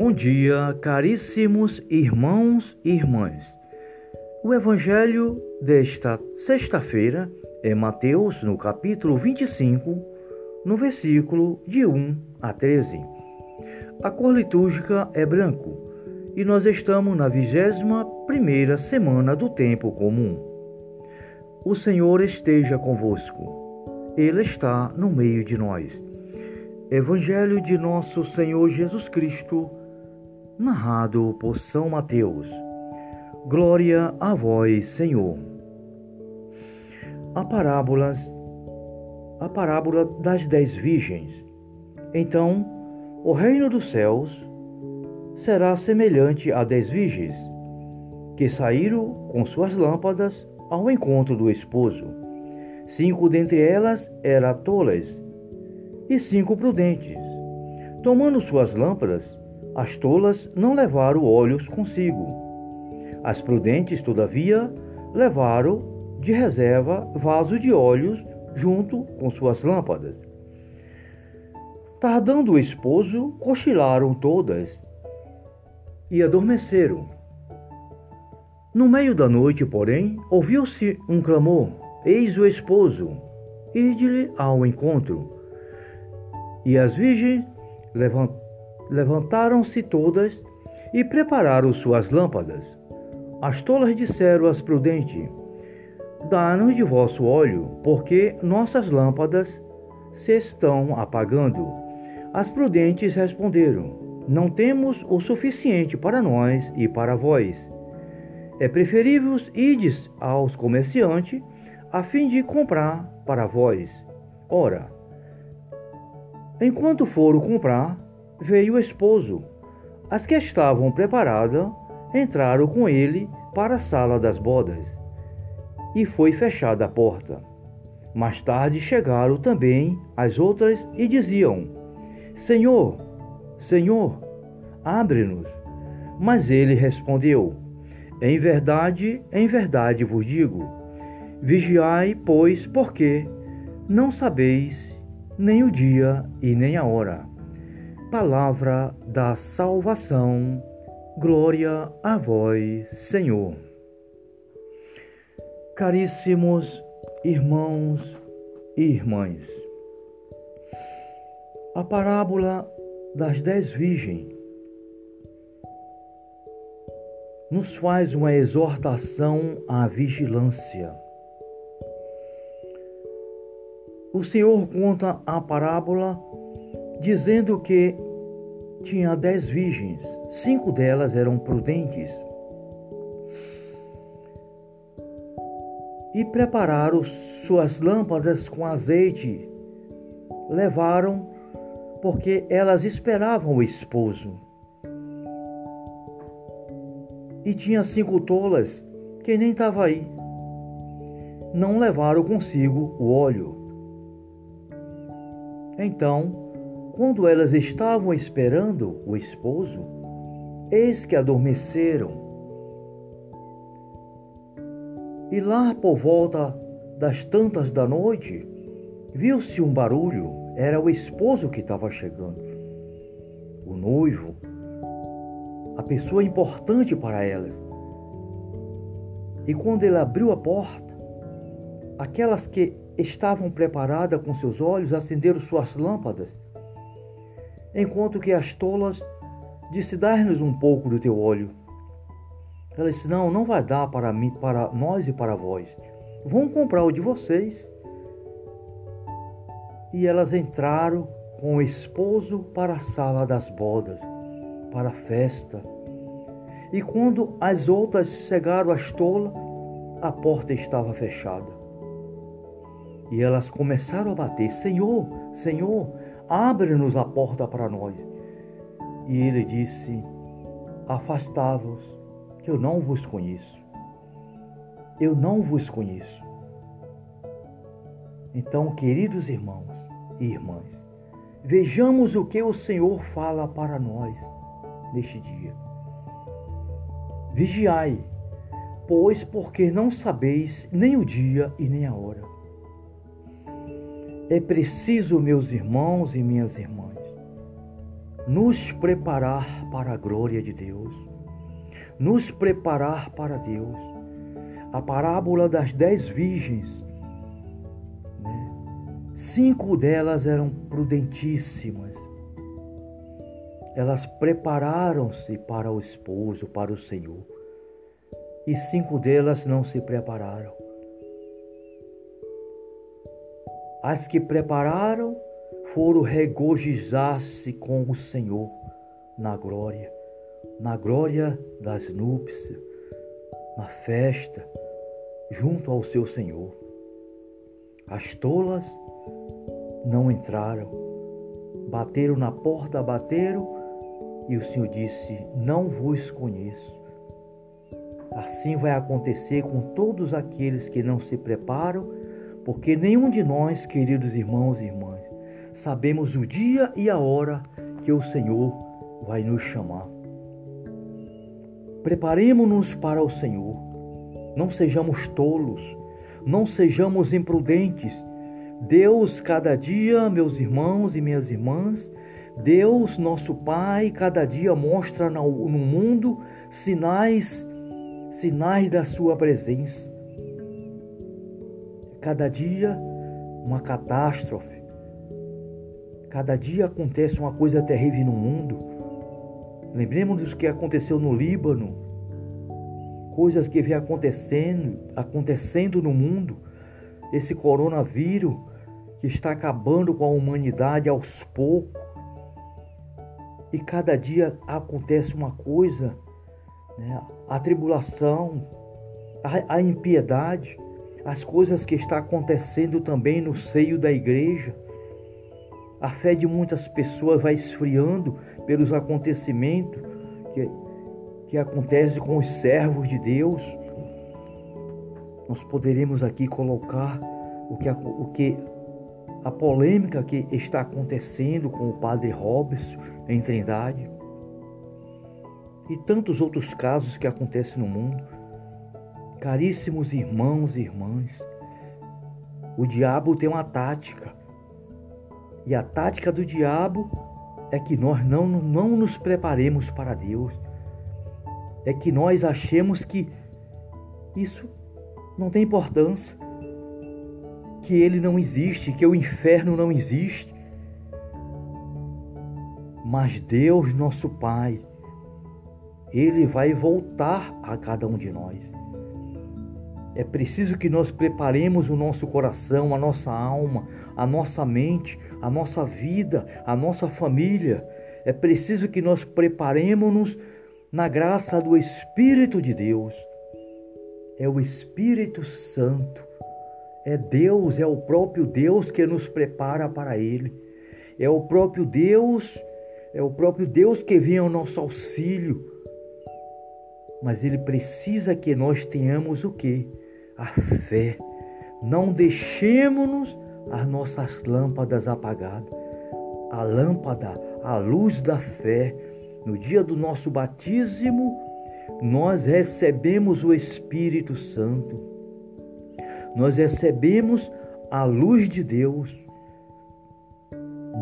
Bom dia, caríssimos irmãos e irmãs. O evangelho desta sexta-feira é Mateus, no capítulo 25, no versículo de 1 a 13. A cor litúrgica é branco e nós estamos na vigésima primeira semana do tempo comum. O Senhor esteja convosco. Ele está no meio de nós. Evangelho de nosso Senhor Jesus Cristo, narrado por São Mateus. Glória a vós, Senhor. A parábolas a parábola das dez virgens. Então, o reino dos céus será semelhante a dez virgens que saíram com suas lâmpadas ao encontro do esposo. Cinco dentre elas eram tolas e cinco prudentes. Tomando suas lâmpadas, as tolas não levaram óleos consigo. As prudentes, todavia, levaram de reserva vaso de óleos junto com suas lâmpadas. Tardando o esposo, cochilaram todas e adormeceram. No meio da noite, porém, ouviu-se um clamor: Eis o esposo, ide-lhe ao encontro. E as virgens levantaram-se todas e prepararam suas lâmpadas. As tolas disseram às prudentes: Dá-nos de vosso óleo, porque nossas lâmpadas se estão apagando. As prudentes responderam: Não temos o suficiente para nós e para vós. É preferível ides aos comerciantes a fim de comprar para vós. Ora, Enquanto foram comprar, veio o esposo. As que estavam preparadas entraram com ele para a sala das bodas. E foi fechada a porta. Mais tarde chegaram também as outras e diziam: Senhor, Senhor, abre-nos. Mas ele respondeu: Em verdade, em verdade vos digo: Vigiai, pois, porque não sabeis nem o dia e nem a hora. Palavra da salvação, glória a vós, Senhor. Caríssimos irmãos e irmãs, a parábola das dez virgens nos faz uma exortação à vigilância o Senhor conta a parábola dizendo que tinha dez virgens, cinco delas eram prudentes e prepararam suas lâmpadas com azeite, levaram porque elas esperavam o esposo. E tinha cinco tolas que nem estava aí. Não levaram consigo o óleo. Então, quando elas estavam esperando o esposo, eis que adormeceram. E lá por volta das tantas da noite, viu-se um barulho, era o esposo que estava chegando. O noivo, a pessoa importante para elas. E quando ele abriu a porta, aquelas que estavam preparadas com seus olhos, acenderam suas lâmpadas, enquanto que as tolas disse: Dá-nos um pouco do teu óleo. Ela disse: Não, não vai dar para mim, para nós e para vós. Vão comprar o de vocês. E elas entraram com o esposo para a sala das bodas, para a festa. E quando as outras chegaram às tolas, a porta estava fechada. E elas começaram a bater: Senhor, Senhor, abre-nos a porta para nós. E ele disse: Afastai-vos, que eu não vos conheço. Eu não vos conheço. Então, queridos irmãos e irmãs, vejamos o que o Senhor fala para nós neste dia. Vigiai, pois, porque não sabeis nem o dia e nem a hora. É preciso, meus irmãos e minhas irmãs, nos preparar para a glória de Deus, nos preparar para Deus. A parábola das dez virgens, né? cinco delas eram prudentíssimas, elas prepararam-se para o esposo, para o Senhor, e cinco delas não se prepararam. As que prepararam foram regozijar-se com o Senhor na glória, na glória das núpcias, na festa, junto ao seu Senhor. As tolas não entraram, bateram na porta, bateram, e o Senhor disse: Não vos conheço. Assim vai acontecer com todos aqueles que não se preparam, porque nenhum de nós, queridos irmãos e irmãs, sabemos o dia e a hora que o Senhor vai nos chamar. Preparemos-nos para o Senhor. Não sejamos tolos, não sejamos imprudentes. Deus, cada dia, meus irmãos e minhas irmãs, Deus, nosso Pai, cada dia mostra no mundo sinais, sinais da sua presença. Cada dia uma catástrofe, Cada dia acontece uma coisa terrível no mundo. Lembremos do que aconteceu no Líbano, coisas que vem acontecendo, acontecendo no mundo. Esse coronavírus que está acabando com a humanidade aos poucos. E cada dia acontece uma coisa, né? a tribulação, a, a impiedade, as coisas que está acontecendo também no seio da igreja a fé de muitas pessoas vai esfriando pelos acontecimentos que, que acontecem com os servos de Deus. Nós poderemos aqui colocar o que, o que a polêmica que está acontecendo com o padre Robson em Trindade e tantos outros casos que acontecem no mundo. Caríssimos irmãos e irmãs, o diabo tem uma tática e a tática do diabo é que nós não, não nos preparemos para Deus. É que nós achemos que isso não tem importância, que ele não existe, que o inferno não existe. Mas Deus, nosso Pai, ele vai voltar a cada um de nós. É preciso que nós preparemos o nosso coração, a nossa alma, a nossa mente, a nossa vida, a nossa família. É preciso que nós preparemos-nos na graça do Espírito de Deus. É o Espírito Santo. É Deus, é o próprio Deus que nos prepara para Ele. É o próprio Deus, é o próprio Deus que vem ao nosso auxílio. Mas Ele precisa que nós tenhamos o quê? A fé. Não deixemos-nos as nossas lâmpadas apagadas. A lâmpada, a luz da fé. No dia do nosso batismo, nós recebemos o Espírito Santo. Nós recebemos a luz de Deus.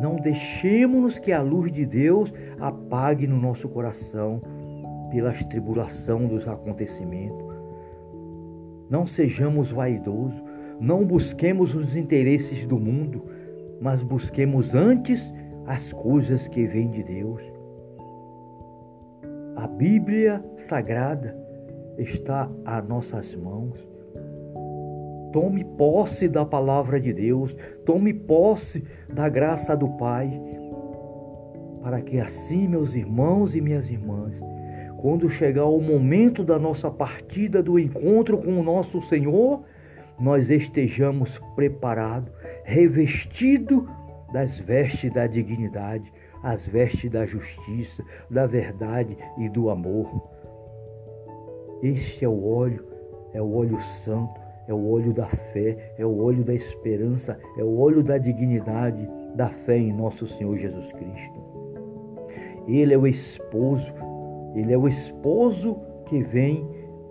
Não deixemos que a luz de Deus apague no nosso coração pelas tribulação dos acontecimentos. Não sejamos vaidosos, não busquemos os interesses do mundo, mas busquemos antes as coisas que vêm de Deus. A Bíblia Sagrada está a nossas mãos. Tome posse da palavra de Deus, tome posse da graça do Pai, para que assim, meus irmãos e minhas irmãs, quando chegar o momento da nossa partida, do encontro com o nosso Senhor, nós estejamos preparados, revestidos das vestes da dignidade, as vestes da justiça, da verdade e do amor. Este é o óleo, é o óleo santo, é o óleo da fé, é o óleo da esperança, é o óleo da dignidade, da fé em nosso Senhor Jesus Cristo. Ele é o esposo ele é o esposo que vem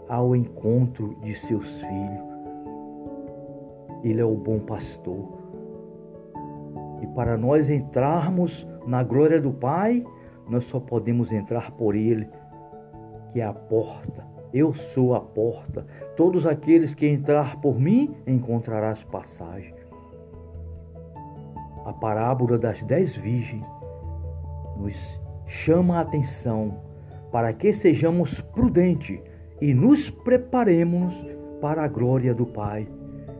ao encontro de seus filhos. Ele é o bom pastor. E para nós entrarmos na glória do Pai, nós só podemos entrar por ele, que é a porta. Eu sou a porta. Todos aqueles que entrar por mim encontrarás passagem. A parábola das dez virgens nos chama a atenção para que sejamos prudentes e nos preparemos para a glória do Pai.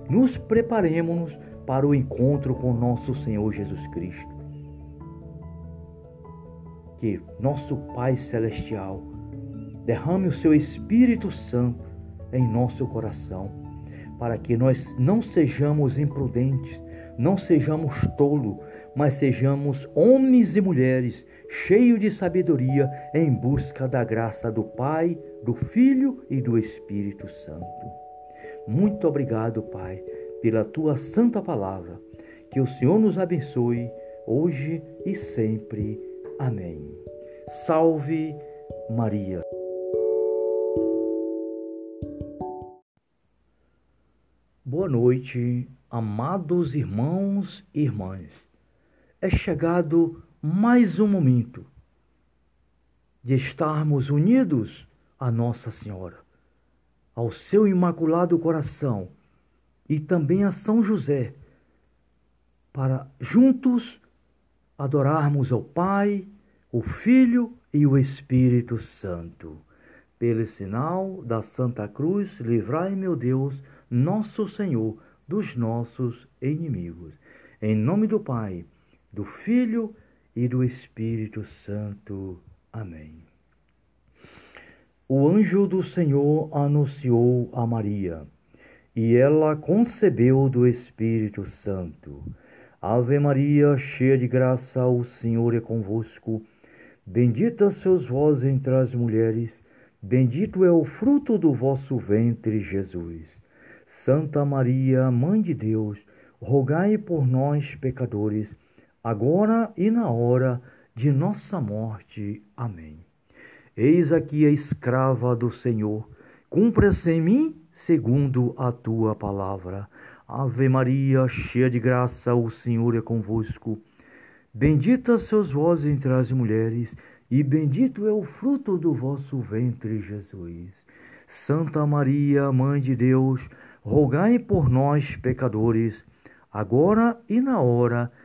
Nos preparemos para o encontro com nosso Senhor Jesus Cristo. Que nosso Pai Celestial derrame o seu Espírito Santo em nosso coração, para que nós não sejamos imprudentes, não sejamos tolos, mas sejamos homens e mulheres cheios de sabedoria em busca da graça do Pai, do Filho e do Espírito Santo. Muito obrigado, Pai, pela tua santa palavra. Que o Senhor nos abençoe hoje e sempre. Amém. Salve Maria. Boa noite, amados irmãos e irmãs é chegado mais um momento de estarmos unidos a Nossa Senhora, ao seu imaculado coração e também a São José, para juntos adorarmos ao Pai, o Filho e o Espírito Santo. Pelo sinal da Santa Cruz, livrai, meu Deus, nosso Senhor, dos nossos inimigos. Em nome do Pai, do Filho e do Espírito Santo. Amém. O anjo do Senhor anunciou a Maria, e ela concebeu do Espírito Santo. Ave Maria, cheia de graça, o Senhor é convosco. Bendita sois vós entre as mulheres, bendito é o fruto do vosso ventre, Jesus. Santa Maria, Mãe de Deus, rogai por nós, pecadores, agora e na hora de nossa morte. Amém. Eis aqui a escrava do Senhor, cumpra-se em mim segundo a tua palavra. Ave Maria, cheia de graça, o Senhor é convosco. Bendita sois vós entre as mulheres, e bendito é o fruto do vosso ventre, Jesus. Santa Maria, Mãe de Deus, rogai por nós, pecadores, agora e na hora de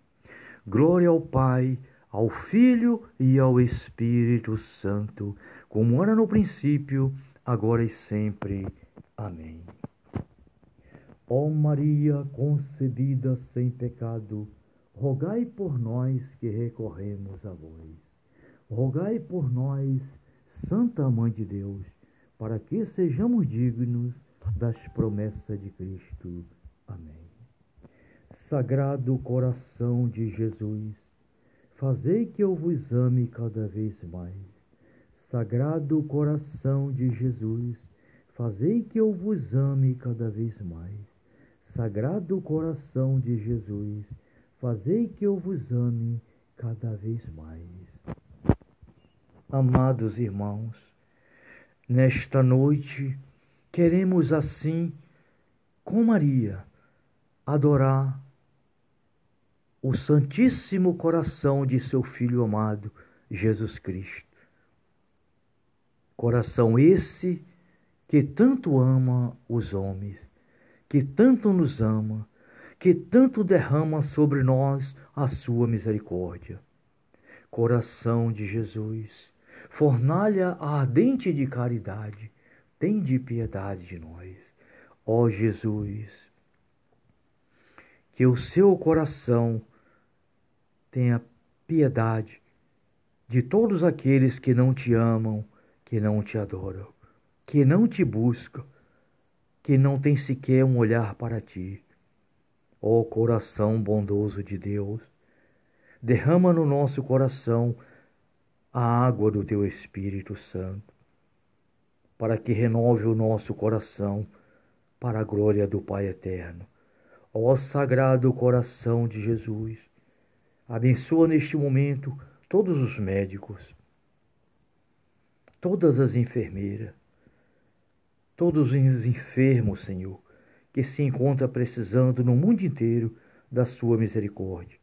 Glória ao Pai, ao Filho e ao Espírito Santo, como era no princípio, agora e sempre. Amém. Ó Maria concebida sem pecado, rogai por nós que recorremos a vós. Rogai por nós, Santa Mãe de Deus, para que sejamos dignos das promessas de Cristo. Amém. Sagrado coração de Jesus, fazei que eu vos ame cada vez mais. Sagrado coração de Jesus, fazei que eu vos ame cada vez mais. Sagrado coração de Jesus, fazei que eu vos ame cada vez mais. Amados irmãos, nesta noite queremos assim, com Maria, adorar o Santíssimo Coração de seu Filho amado, Jesus Cristo. Coração esse que tanto ama os homens, que tanto nos ama, que tanto derrama sobre nós a sua misericórdia. Coração de Jesus, fornalha ardente de caridade, tem de piedade de nós. Ó Jesus, que o seu coração tenha piedade de todos aqueles que não te amam, que não te adoram, que não te buscam, que não têm sequer um olhar para ti. Ó oh, coração bondoso de Deus, derrama no nosso coração a água do teu Espírito Santo, para que renove o nosso coração para a glória do Pai eterno. Ó Sagrado Coração de Jesus, abençoa neste momento todos os médicos, todas as enfermeiras, todos os enfermos, Senhor, que se encontram precisando no mundo inteiro da Sua misericórdia.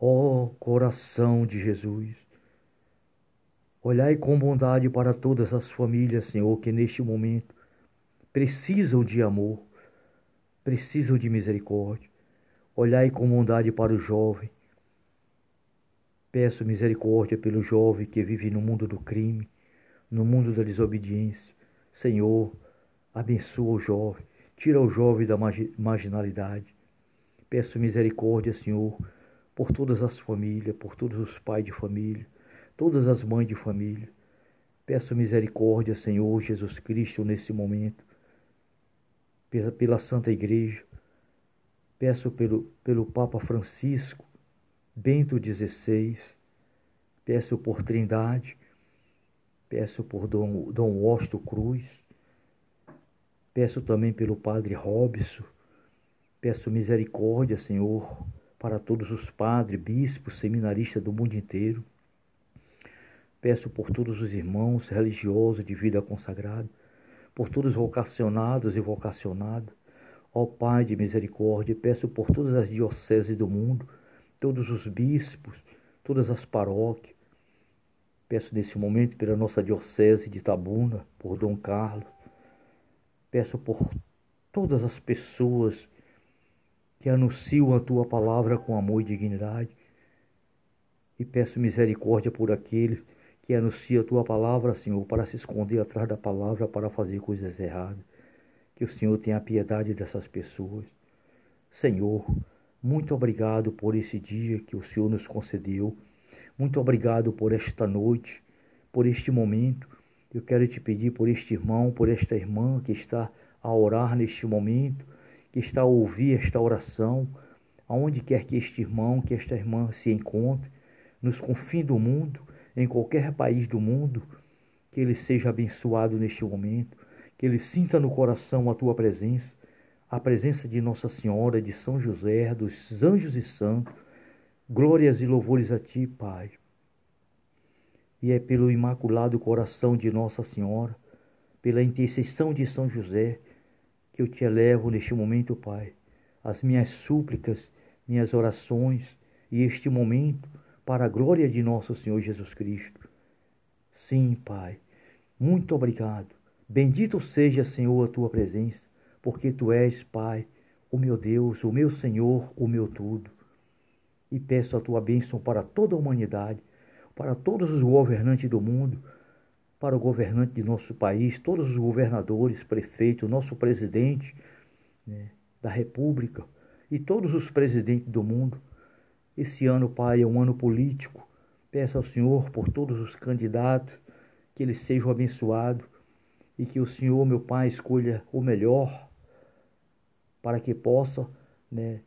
Ó coração de Jesus, olhai com bondade para todas as famílias, Senhor, que neste momento precisam de amor, precisam de misericórdia. Olhai com bondade para o jovem. Peço misericórdia pelo jovem que vive no mundo do crime, no mundo da desobediência, Senhor, abençoa o jovem, tira o jovem da marginalidade. Peço misericórdia, Senhor, por todas as famílias, por todos os pais de família, todas as mães de família. Peço misericórdia, Senhor Jesus Cristo, nesse momento, pela, pela Santa Igreja. Peço pelo, pelo Papa Francisco, Bento XVI. Peço por Trindade, Peço por Dom, Dom Osto Cruz. Peço também pelo Padre Robson. Peço misericórdia, Senhor, para todos os padres, bispos, seminaristas do mundo inteiro. Peço por todos os irmãos religiosos de vida consagrada, por todos os vocacionados e vocacionadas. Ó Pai de misericórdia, peço por todas as dioceses do mundo, todos os bispos, todas as paróquias, Peço nesse momento pela nossa Diocese de Tabuna, por Dom Carlos. Peço por todas as pessoas que anunciam a tua palavra com amor e dignidade. E peço misericórdia por aqueles que anunciam a tua palavra, Senhor, para se esconder atrás da palavra para fazer coisas erradas. Que o Senhor tenha piedade dessas pessoas. Senhor, muito obrigado por esse dia que o Senhor nos concedeu muito obrigado por esta noite, por este momento. Eu quero te pedir por este irmão, por esta irmã que está a orar neste momento, que está a ouvir esta oração, aonde quer que este irmão, que esta irmã se encontre, nos confins do mundo, em qualquer país do mundo, que ele seja abençoado neste momento, que ele sinta no coração a tua presença, a presença de Nossa Senhora, de São José, dos anjos e santos, Glórias e louvores a ti, Pai. E é pelo imaculado coração de Nossa Senhora, pela intercessão de São José, que eu te elevo neste momento, Pai, as minhas súplicas, minhas orações e este momento para a glória de nosso Senhor Jesus Cristo. Sim, Pai, muito obrigado. Bendito seja, Senhor, a tua presença, porque tu és, Pai, o meu Deus, o meu Senhor, o meu tudo e peço a tua bênção para toda a humanidade, para todos os governantes do mundo, para o governante de nosso país, todos os governadores, prefeitos, nosso presidente né, da República e todos os presidentes do mundo. Esse ano, Pai, é um ano político. Peço ao Senhor por todos os candidatos que eles sejam abençoados e que o Senhor, meu Pai, escolha o melhor para que possa né,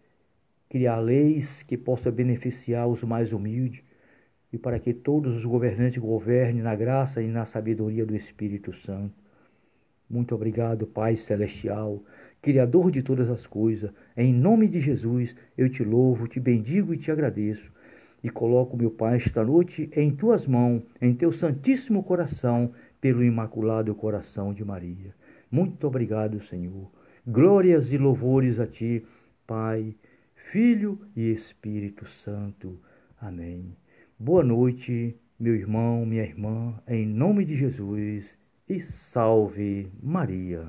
criar leis que possam beneficiar os mais humildes e para que todos os governantes governem na graça e na sabedoria do Espírito Santo. Muito obrigado, Pai Celestial, Criador de todas as coisas. Em nome de Jesus, eu te louvo, te bendigo e te agradeço. E coloco, meu Pai, esta noite em tuas mãos, em teu santíssimo coração, pelo imaculado coração de Maria. Muito obrigado, Senhor. Glórias e louvores a ti, Pai Filho e Espírito Santo. Amém. Boa noite, meu irmão, minha irmã, em nome de Jesus e salve Maria.